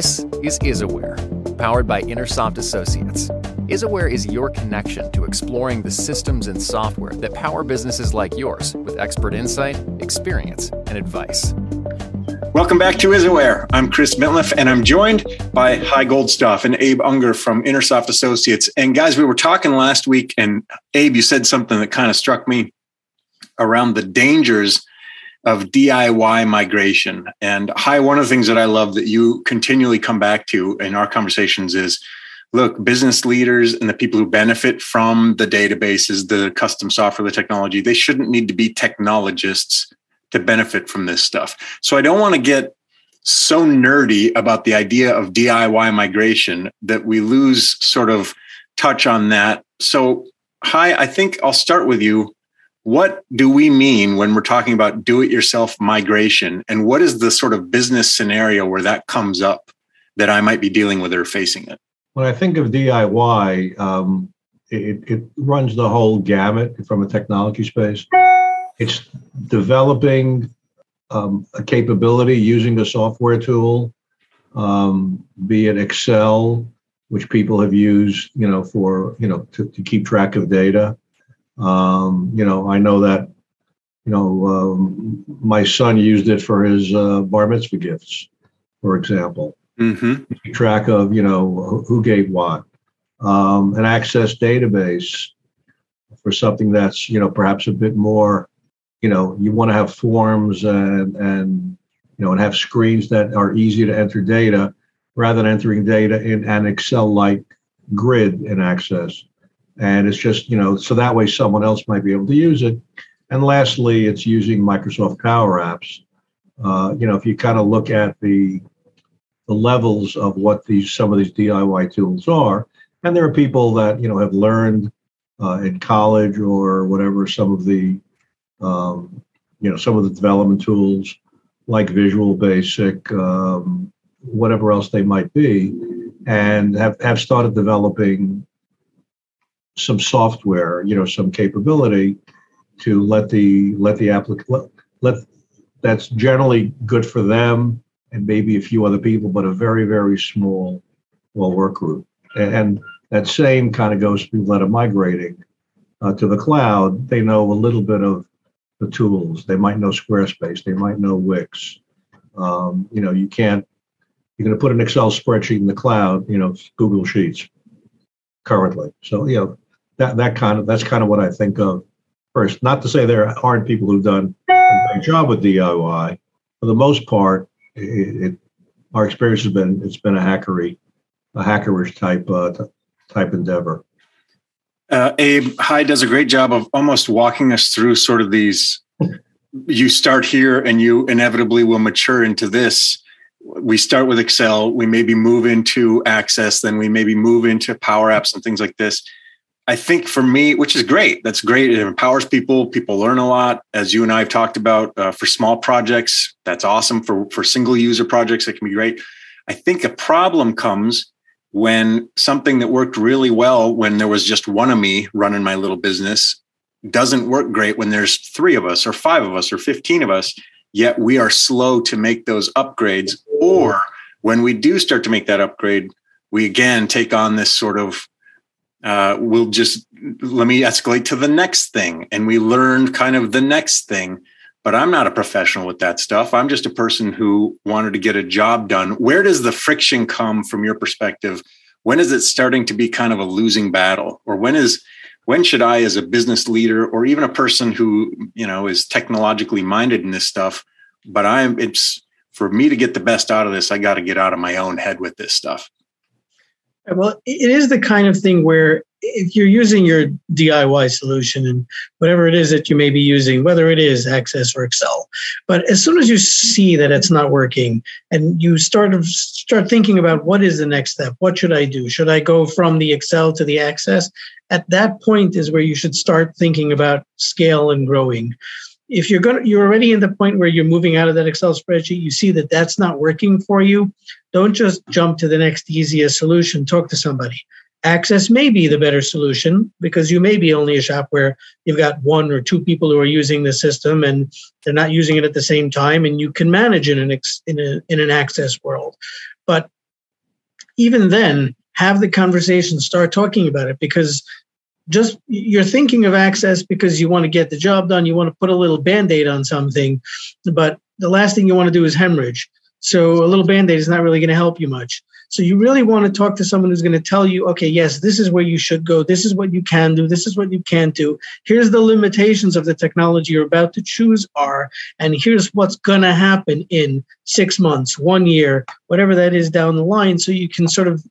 This is IsAware, powered by Intersoft Associates. IsAware is your connection to exploring the systems and software that power businesses like yours with expert insight, experience, and advice. Welcome back to IsAware. I'm Chris Mitliff, and I'm joined by Hai Goldstoff and Abe Unger from Intersoft Associates. And guys, we were talking last week, and Abe, you said something that kind of struck me around the dangers of DIY migration. And Hai, one of the things that I love that you continually come back to in our conversations is look, business leaders and the people who benefit from the databases, the custom software, the technology, they shouldn't need to be technologists to benefit from this stuff. So I don't want to get so nerdy about the idea of DIY migration that we lose sort of touch on that. So, Hai, I think I'll start with you what do we mean when we're talking about do it yourself migration? And what is the sort of business scenario where that comes up that I might be dealing with or facing it? When I think of DIY, um, it, it runs the whole gamut from a technology space. It's developing um, a capability using a software tool, um, be it Excel, which people have used, you know, for you know to, to keep track of data. Um, you know, I know that, you know, um, my son used it for his uh, bar mitzvah gifts, for example. Mm-hmm. Keep track of, you know, who gave what. Um, an access database for something that's, you know, perhaps a bit more, you know, you want to have forms and, and, you know, and have screens that are easy to enter data rather than entering data in an Excel-like grid in Access and it's just you know so that way someone else might be able to use it. And lastly it's using microsoft power apps. Uh, you know if you kind of look at the the levels of what these some of these diy tools are and there are people that you know have learned uh, in college or whatever some of the um, you know some of the development tools like visual basic um, whatever else they might be and have, have started developing some software, you know, some capability to let the let the applicant let, let that's generally good for them and maybe a few other people, but a very very small well work group. And, and that same kind of goes to people that are migrating uh, to the cloud. They know a little bit of the tools. They might know Squarespace. They might know Wix. Um, you know, you can't. You're going to put an Excel spreadsheet in the cloud. You know, Google Sheets currently. So you know, that that kind of that's kind of what I think of first. Not to say there aren't people who've done a great job with DIY. For the most part, it, it our experience has been it's been a hackery, a hackerish type uh, t- type endeavor. Uh, Abe Hai does a great job of almost walking us through sort of these. you start here, and you inevitably will mature into this. We start with Excel. We maybe move into Access, then we maybe move into Power Apps and things like this I think for me, which is great, that's great. It empowers people. People learn a lot, as you and I have talked about. Uh, for small projects, that's awesome. For for single user projects, it can be great. I think a problem comes when something that worked really well when there was just one of me running my little business doesn't work great when there's three of us or five of us or 15 of us yet we are slow to make those upgrades or when we do start to make that upgrade we again take on this sort of uh, we'll just let me escalate to the next thing and we learned kind of the next thing. But i'm not a professional with that stuff. I'm just a person who wanted to get a job done. Where does the friction come from your perspective? When is it starting to be kind of a losing battle? Or when is when should i as a business leader or even a person who you know is technologically minded in this stuff but i'm it's for me to get the best out of this i got to get out of my own head with this stuff well, it is the kind of thing where if you're using your DIY solution and whatever it is that you may be using, whether it is Access or Excel, but as soon as you see that it's not working and you start start thinking about what is the next step, what should I do? Should I go from the Excel to the Access? At that point is where you should start thinking about scale and growing if you're going to you're already in the point where you're moving out of that excel spreadsheet you see that that's not working for you don't just jump to the next easiest solution. Talk to somebody. Access may be the better solution because you may be only a shop where you've got one or two people who are using the system and they're not using it at the same time and you can manage in an in, a, in an access world. But even then, have the conversation, start talking about it because just you're thinking of access because you want to get the job done, you want to put a little band aid on something, but the last thing you want to do is hemorrhage. So a little band aid is not really going to help you much. So you really want to talk to someone who's going to tell you, okay, yes, this is where you should go. This is what you can do. This is what you can't do. Here's the limitations of the technology you're about to choose are, and here's what's going to happen in six months, one year, whatever that is down the line. So you can sort of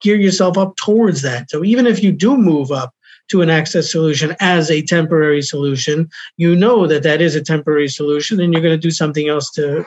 gear yourself up towards that. So even if you do move up to an access solution as a temporary solution, you know that that is a temporary solution and you're going to do something else to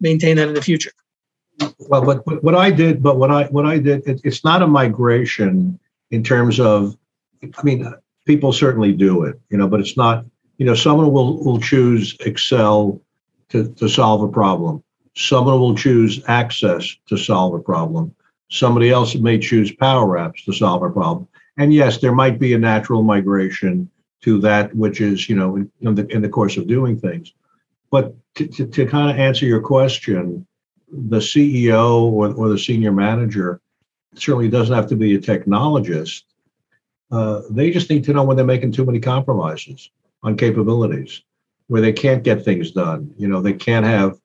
maintain that in the future. Well, but, what I did, but what I what I did, it, it's not a migration in terms of. I mean, people certainly do it, you know, but it's not. You know, someone will will choose Excel to to solve a problem. Someone will choose Access to solve a problem. Somebody else may choose Power Apps to solve a problem. And yes, there might be a natural migration to that, which is you know in, in the in the course of doing things. But to, to, to kind of answer your question, the CEO or, or the senior manager certainly doesn't have to be a technologist. Uh, they just need to know when they're making too many compromises on capabilities, where they can't get things done. You know, they can't have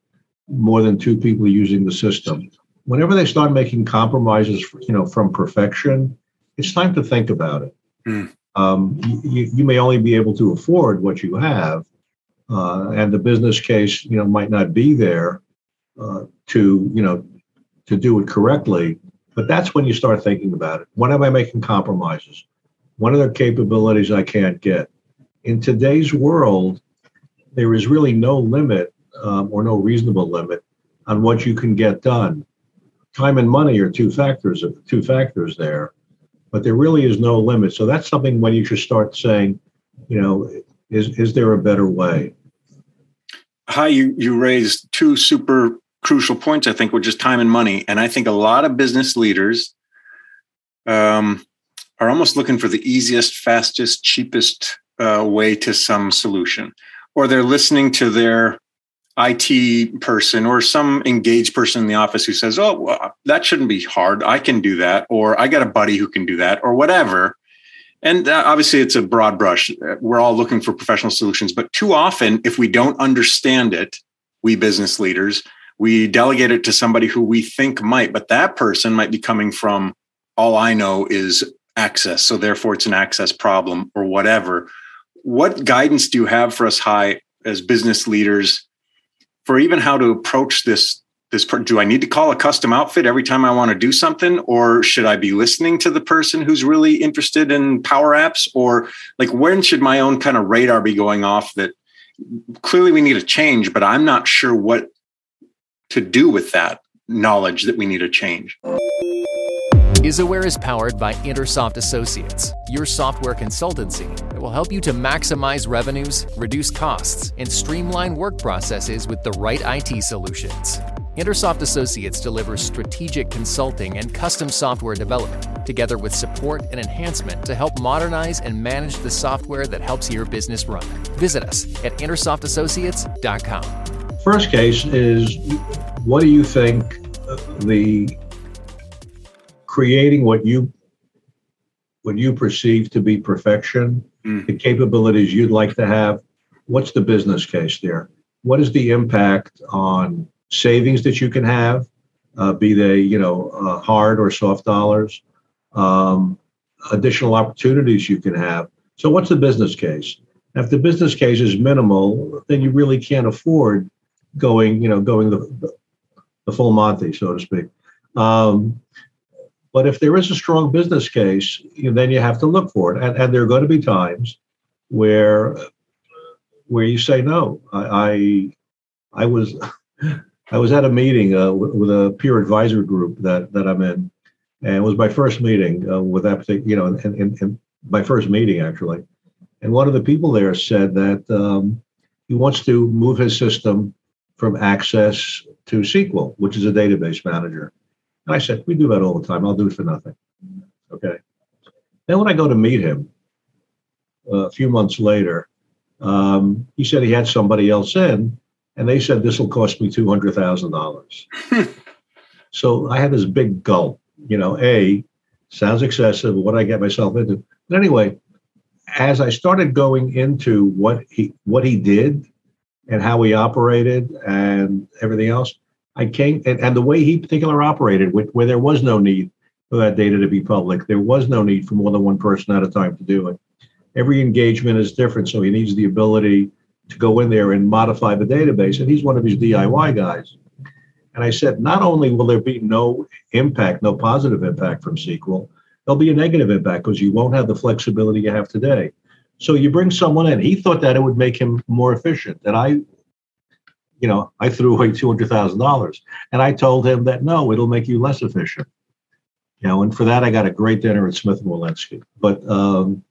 more than two people using the system. Whenever they start making compromises, you know, from perfection, it's time to think about it. Mm. Um, you, you may only be able to afford what you have, uh, and the business case, you know, might not be there uh, to you know to do it correctly. But that's when you start thinking about it. When am I making compromises? What are the capabilities I can't get? In today's world, there is really no limit um, or no reasonable limit on what you can get done. Time and money are two factors two factors there, but there really is no limit. So that's something when you should start saying, you know, is is there a better way? Hai, you you raised two super crucial points, I think, were just time and money. And I think a lot of business leaders um, are almost looking for the easiest, fastest, cheapest uh, way to some solution, or they're listening to their IT person or some engaged person in the office who says, "Oh, well, that shouldn't be hard. I can do that," or "I got a buddy who can do that," or whatever. And uh, obviously, it's a broad brush. We're all looking for professional solutions, but too often, if we don't understand it, we business leaders, we delegate it to somebody who we think might, but that person might be coming from all I know is access. So therefore it's an access problem or whatever. What guidance do you have for us Hai as business leaders for even how to approach this this do I need to call a custom outfit every time I want to do something or should I be listening to the person who's really interested in power apps or like when should my own kind of radar be going off that clearly we need a change but I'm not sure what to do with that knowledge that we need a change. IsAware is powered by Intersoft Associates, your software consultancy will help you to maximize revenues, reduce costs, and streamline work processes with the right IT solutions. Intersoft Associates delivers strategic consulting and custom software development, together with support and enhancement to help modernize and manage the software that helps your business run. Visit us at Intersoftassociates.com. First case is what do you think the creating what you what you perceive to be perfection, mm. the capabilities you'd like to have, what's the business case there? What is the impact on savings that you can have, uh, be they you know uh, hard or soft dollars, um, additional opportunities you can have. So what's the business case? If the business case is minimal, then you really can't afford going, you know, going the, the full Monty, so to speak. Um, but if there is a strong business case, then you have to look for it, and, and there are going to be times where where you say no. I I, I was I was at a meeting uh, with, with, a peer advisor group that that I'm in, and it was my first meeting uh, with that particular, you know, and, and, and, my first meeting actually. And one of the people there said that um, he wants to move his system from Access to SQL, which is a database manager. And I said, we do that all the time. I'll do it for nothing. Okay. Then when I go to meet him uh, a few months later, um, he said he had somebody else in, and they said this will cost me two hundred thousand dollars. so I had this big gulp, you know, A, sounds excessive. What I get myself into? But anyway, as I started going into what he what he did and how he operated and everything else, I came and, and the way he particular operated, with, where there was no need for that data to be public, there was no need for more than one person at a time to do it. Every engagement is different, so he needs the ability to go in there and modify the database. And he's one of his DIY guys. And I said, not only will there be no impact, no positive impact from SQL, there'll be a negative impact because you won't have the flexibility you have today. So you bring someone in. He thought that it would make him more efficient. And I, you know, I threw away two hundred thousand dollars, and I told him that no, it'll make you less efficient. You know, and for that I got a great dinner at Smith and Wollensky. But um,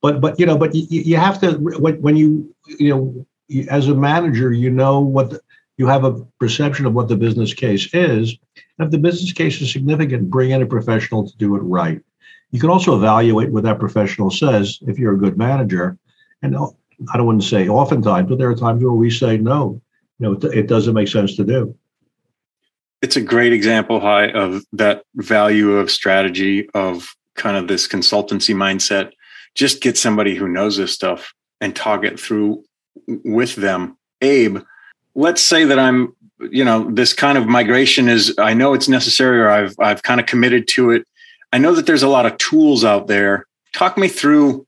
but but you know, but you, you have to when, when you you know as a manager, you know what the, you have a perception of what the business case is. And if the business case is significant, bring in a professional to do it right. You can also evaluate what that professional says if you're a good manager. And I don't want to say oftentimes, but there are times where we say no, you know, it, it doesn't make sense to do. It's a great example, of that value of strategy of kind of this consultancy mindset. Just get somebody who knows this stuff and talk it through with them. Abe, let's say that I'm, you know, this kind of migration is, I know it's necessary or I've, I've kind of committed to it. I know that there's a lot of tools out there. Talk me through,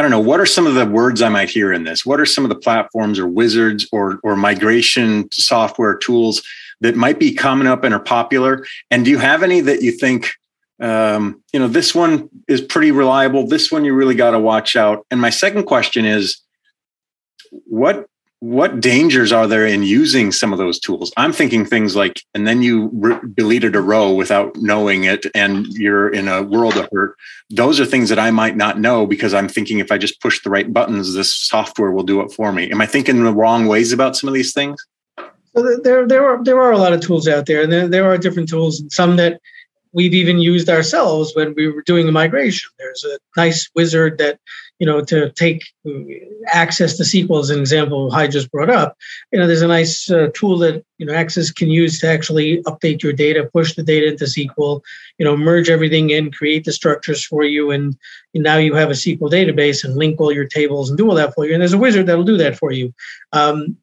I don't know, what are some of the words I might hear in this? What are some of the platforms or wizards or, or migration software tools that might be coming up and are popular? And do you have any that you think, um, you know, this one is pretty reliable. This one you really got to watch out. And my second question is, what what dangers are there in using some of those tools? I'm thinking things like, and then you re- deleted a row without knowing it, and you're in a world of hurt. Those are things that I might not know because I'm thinking if I just push the right buttons, this software will do it for me. Am I thinking the wrong ways about some of these things? There, there are there are a lot of tools out there, and there, there are different tools. And some that we've even used ourselves when we were doing a migration. There's a nice wizard that you know, to take access to SQL as an example I just brought up, you know, there's a nice uh, tool that, you know, Access can use to actually update your data, push the data into SQL, you know, merge everything in, create the structures for you. And, and now you have a SQL database and link all your tables and do all that for you. And there's a wizard that'll do that for you. Um,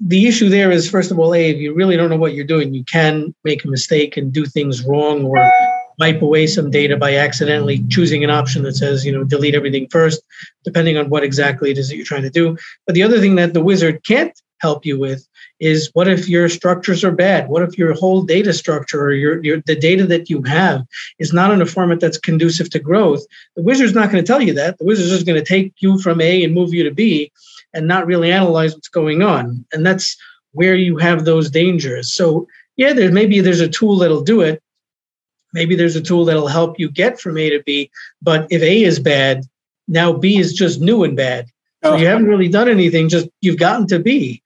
the issue there is, first of all, A, if you really don't know what you're doing, you can make a mistake and do things wrong or wipe away some data by accidentally choosing an option that says, you know, delete everything first, depending on what exactly it is that you're trying to do. But the other thing that the wizard can't help you with is what if your structures are bad? What if your whole data structure or your, your the data that you have is not in a format that's conducive to growth? The wizard's not going to tell you that. The wizard's just going to take you from A and move you to B and not really analyze what's going on. And that's where you have those dangers. So yeah, there maybe there's a tool that'll do it, maybe there's a tool that'll help you get from A to B. But if A is bad, now B is just new and bad. So oh. you haven't really done anything, just you've gotten to B.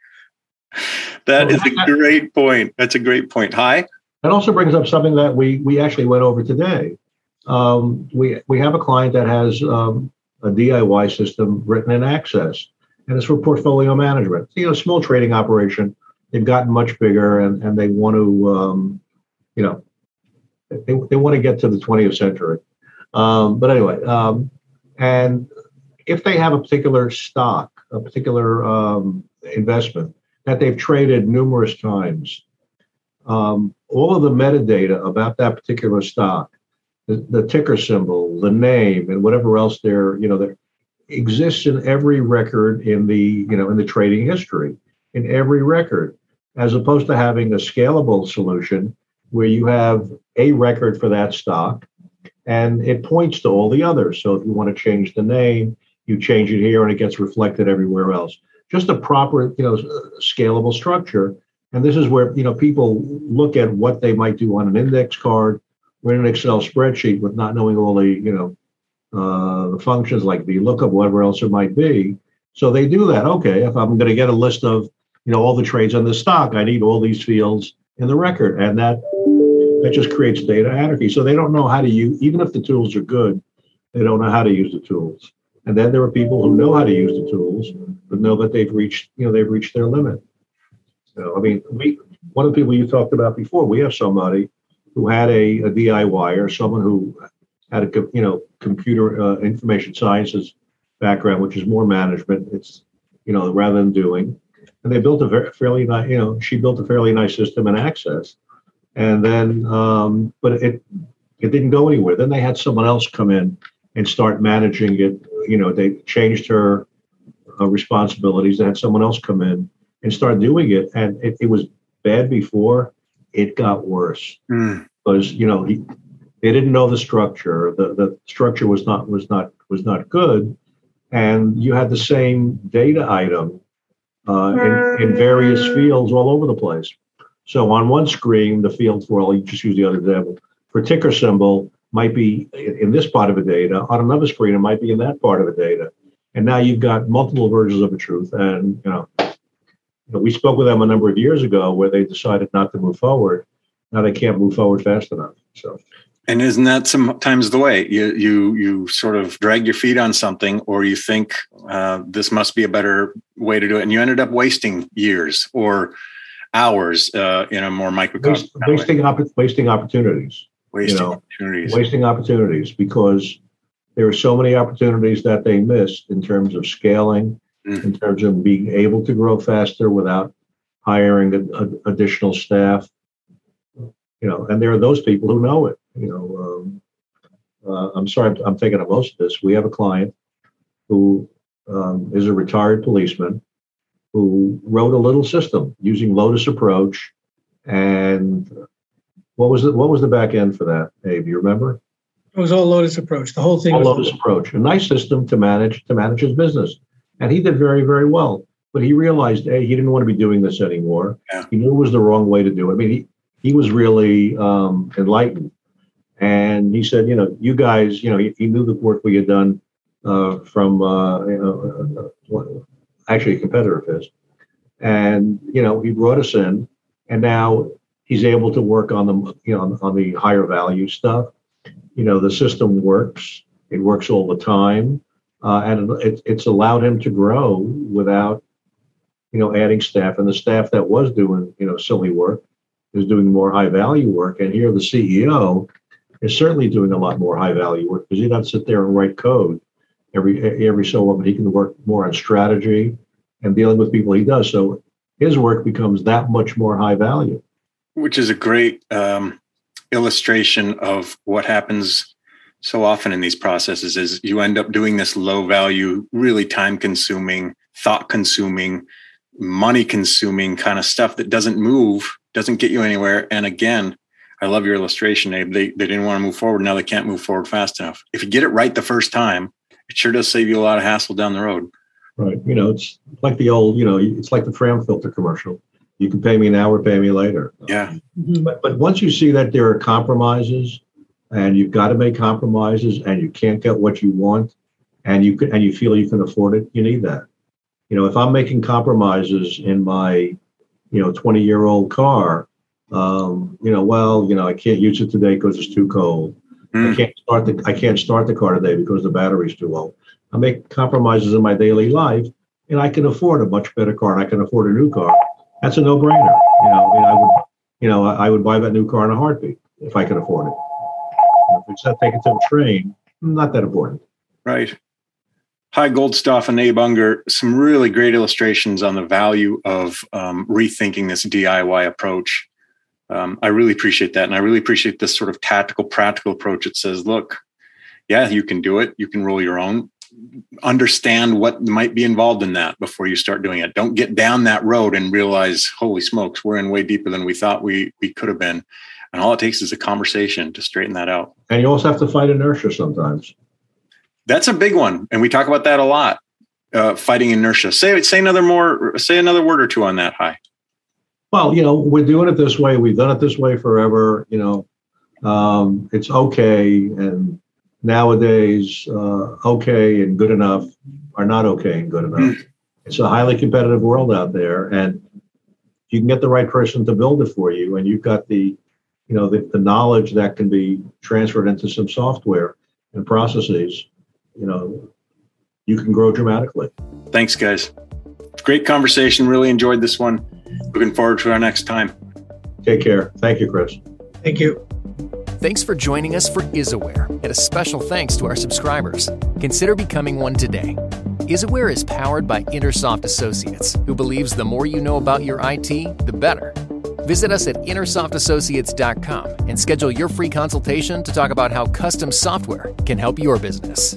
That is a great point. That's a great point. Hai. That also brings up something that we we actually went over today. Um, we we have a client that has um, a DIY system written in Access, and it's for portfolio management. You know, small trading operation. They've gotten much bigger, and and they want to, um, you know, they, they want to get to the 20th century. Um, but anyway, um, and if they have a particular stock, a particular um, investment that they've traded numerous times, um, all of the metadata about that particular stock, the, the, ticker symbol, the name, and whatever else there, you know, there exists in every record in the, you know, in the trading history, in every record, as opposed to having a scalable solution where you have a record for that stock and it points to all the others. So if you want to change the name, you change it here and it gets reflected everywhere else. Just a proper, you know, scalable structure. And this is where, you know, people look at what they might do on an index card or in an Excel spreadsheet with not knowing all the, you know, uh, the functions like the lookup, whatever else it might be. So they do that. Okay, if I'm going to get a list of, you know, all the trades on the stock, I need all these fields in the record. And that that just creates data anarchy. So they don't know how to use, even if the tools are good, they don't know how to use the tools. And then there are people who know how to use the tools, but know that they've reached, you know, they've reached their limit. So I mean, we one of the people you talked about before, we have somebody who had a, a DIY or someone who had a you know computer uh, information sciences background, which is more management. It's you know rather than doing, and they built a very, fairly nice you know she built a fairly nice system and access, and then um, but it it didn't go anywhere. Then they had someone else come in and start managing it. You know they changed her uh, responsibilities. They had someone else come in and start doing it, and it, it was bad before. It got worse mm. because you know he they didn't know the structure. The the structure was not was not was not good, and you had the same data item uh, in, in various fields all over the place. So on one screen, the field for I'll just use the other example for ticker symbol might be in this part of the data. On another screen, it might be in that part of the data. And now you've got multiple versions of the truth. And you know, you know, we spoke with them a number of years ago where they decided not to move forward. Now they can't move forward fast enough. So and isn't that sometimes the way you you you sort of drag your feet on something, or you think uh, this must be a better way to do it, and you ended up wasting years or hours uh, in a more microcosm. Waste, wasting opp- wasting opportunities. Wasting you know, opportunities. Wasting opportunities because there are so many opportunities that they missed in terms of scaling, mm. in terms of being able to grow faster without hiring a, a, additional staff. You know, and there are those people who know it you know, um, uh, I'm sorry, I'm, I'm thinking of most of this. We have a client who um, is a retired policeman who wrote a little system using Lotus Approach. And what was it? What was the back end for that, Abe? You remember? It was all Lotus Approach. The whole thing all was Lotus Approach. A nice system to manage to manage his business, and he did very very well. But he realized, hey, he didn't want to be doing this anymore. Yeah. He knew it was the wrong way to do it. I mean, he he was really um, enlightened and he said, you know, you guys, you know, he, he knew the work we had done uh, from uh, you know, uh, actually a competitor of his. And, you know, he brought us in and now he's able to work on the, you know, on, on the higher value stuff. You know, the system works. It works all the time. Uh, and it, it's allowed him to grow without, you know, adding staff. And the staff that was doing, you know, silly work is doing more high value work. And here the CEO is certainly doing a lot more high value work because he doesn't sit there and write code every every so often. He can work more on strategy and dealing with people he does. So his work becomes that much more high value. Which is a great um, illustration of what happens so often in these processes is you end up doing this low value, really time consuming, thought consuming, money consuming kind of stuff that doesn't move, doesn't get you anywhere. And again, I love your illustration, Abe. They, they didn't want to move forward. Now they can't move forward fast enough. If you get it right the first time, it sure does save you a lot of hassle down the road. Right. You know, it's like the old, you know, it's like the Fram filter commercial. You can pay me now or pay me later. Yeah. Mm-hmm. But, but once you see that there are compromises and you've got to make compromises and you can't get what you want and you can, and you feel you can afford it, you need that. You know, if I'm making compromises in my, you know, 20 year old car, um, you know, well, you know, I can't use it today because it's too cold. Mm. I can't start the I can't start the car today because the battery's too low. I make compromises in my daily life, and I can afford a much better car, and I can afford a new car. That's a no-brainer. You know, I mean, I would, you know, I would buy that new car in a heartbeat if I could afford it. If it's not taken to a train, not that important. Right. Hai, Goldstoff and Abe Unger. Some really great illustrations on the value of um, rethinking this DIY approach um, I really appreciate that. And I really appreciate this sort of tactical, practical approach that says, look, yeah, you can do it. You can roll your own. Understand what might be involved in that before you start doing it. Don't get down that road and realize, holy smokes, we're in way deeper than we thought we we could have been. And all it takes is a conversation to straighten that out. And you also have to fight inertia sometimes. That's a big one, and we talk about that a lot. Uh, fighting inertia. Say say another more. Say another word or two on that. Hai well, you know, we're doing it this way. We've done it this way forever. You know, um, it's okay. And nowadays, uh, okay and good enough are not okay and good enough. Mm. It's a highly competitive world out there, and you can get the right person to build it for you, and you've got the, you know, the, the knowledge that can be transferred into some software and processes. You know, you can grow dramatically. Thanks, guys. Great conversation. Really enjoyed this one. Looking forward to our next time. Take care. Thank you, Chris. Thank you. Thanks for joining us for IsAware, and a special thanks to our subscribers. Consider becoming one today. IsAware is powered by Intersoft Associates, who believes the more you know about your IT, the better. Visit us at Intersoftassociates.com and schedule your free consultation to talk about how custom software can help your business.